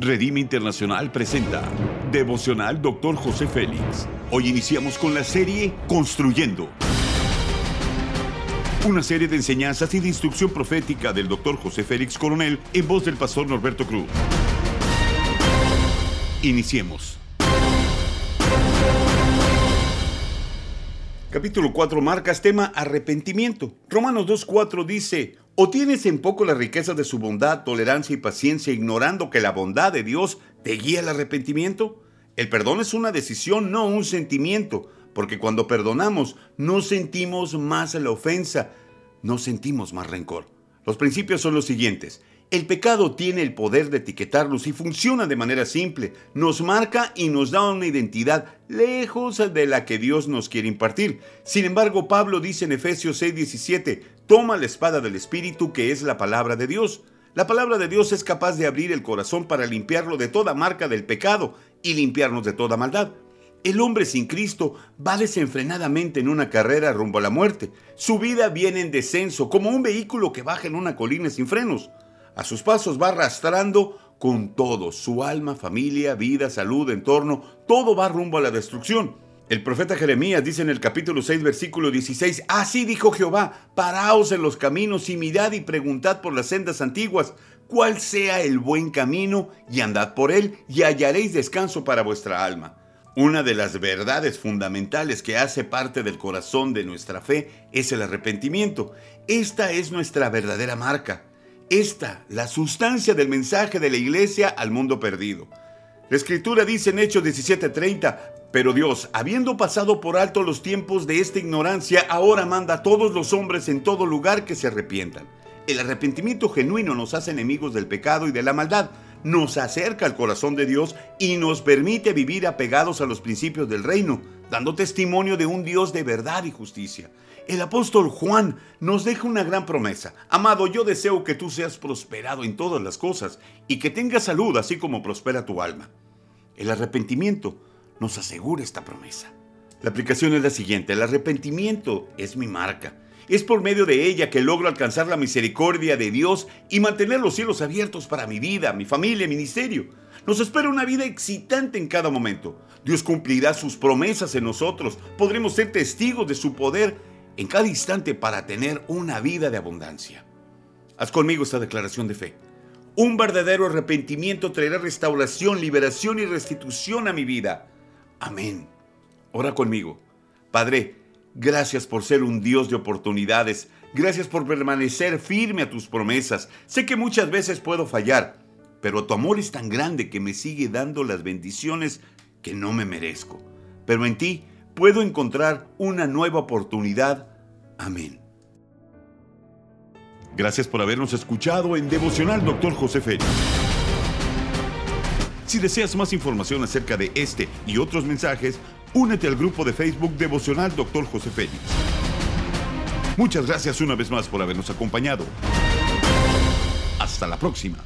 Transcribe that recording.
Redime Internacional presenta Devocional Dr. José Félix. Hoy iniciamos con la serie Construyendo. Una serie de enseñanzas y de instrucción profética del Dr. José Félix Coronel en voz del pastor Norberto Cruz. Iniciemos. Capítulo 4 marcas tema arrepentimiento. Romanos 2.4 dice, ¿o tienes en poco la riqueza de su bondad, tolerancia y paciencia, ignorando que la bondad de Dios te guía al arrepentimiento? El perdón es una decisión, no un sentimiento, porque cuando perdonamos no sentimos más la ofensa, no sentimos más rencor. Los principios son los siguientes. El pecado tiene el poder de etiquetarnos y funciona de manera simple. Nos marca y nos da una identidad lejos de la que Dios nos quiere impartir. Sin embargo, Pablo dice en Efesios 6:17, toma la espada del Espíritu que es la palabra de Dios. La palabra de Dios es capaz de abrir el corazón para limpiarlo de toda marca del pecado y limpiarnos de toda maldad. El hombre sin Cristo va desenfrenadamente en una carrera rumbo a la muerte. Su vida viene en descenso, como un vehículo que baja en una colina sin frenos. A sus pasos va arrastrando con todo, su alma, familia, vida, salud, entorno, todo va rumbo a la destrucción. El profeta Jeremías dice en el capítulo 6, versículo 16, Así dijo Jehová, paraos en los caminos y mirad y preguntad por las sendas antiguas, cuál sea el buen camino, y andad por él, y hallaréis descanso para vuestra alma. Una de las verdades fundamentales que hace parte del corazón de nuestra fe es el arrepentimiento. Esta es nuestra verdadera marca esta, la sustancia del mensaje de la iglesia al mundo perdido. La escritura dice en Hechos 17:30, pero Dios, habiendo pasado por alto los tiempos de esta ignorancia, ahora manda a todos los hombres en todo lugar que se arrepientan. El arrepentimiento genuino nos hace enemigos del pecado y de la maldad, nos acerca al corazón de Dios y nos permite vivir apegados a los principios del reino, dando testimonio de un Dios de verdad y justicia. El apóstol Juan nos deja una gran promesa. Amado, yo deseo que tú seas prosperado en todas las cosas y que tengas salud así como prospera tu alma. El arrepentimiento nos asegura esta promesa. La aplicación es la siguiente. El arrepentimiento es mi marca. Es por medio de ella que logro alcanzar la misericordia de Dios y mantener los cielos abiertos para mi vida, mi familia, ministerio. Nos espera una vida excitante en cada momento. Dios cumplirá sus promesas en nosotros. Podremos ser testigos de su poder en cada instante para tener una vida de abundancia. Haz conmigo esta declaración de fe. Un verdadero arrepentimiento traerá restauración, liberación y restitución a mi vida. Amén. Ora conmigo. Padre, gracias por ser un Dios de oportunidades. Gracias por permanecer firme a tus promesas. Sé que muchas veces puedo fallar, pero tu amor es tan grande que me sigue dando las bendiciones que no me merezco. Pero en ti puedo encontrar una nueva oportunidad. Amén. Gracias por habernos escuchado en Devocional Dr. José Félix. Si deseas más información acerca de este y otros mensajes, únete al grupo de Facebook Devocional Dr. José Félix. Muchas gracias una vez más por habernos acompañado. Hasta la próxima.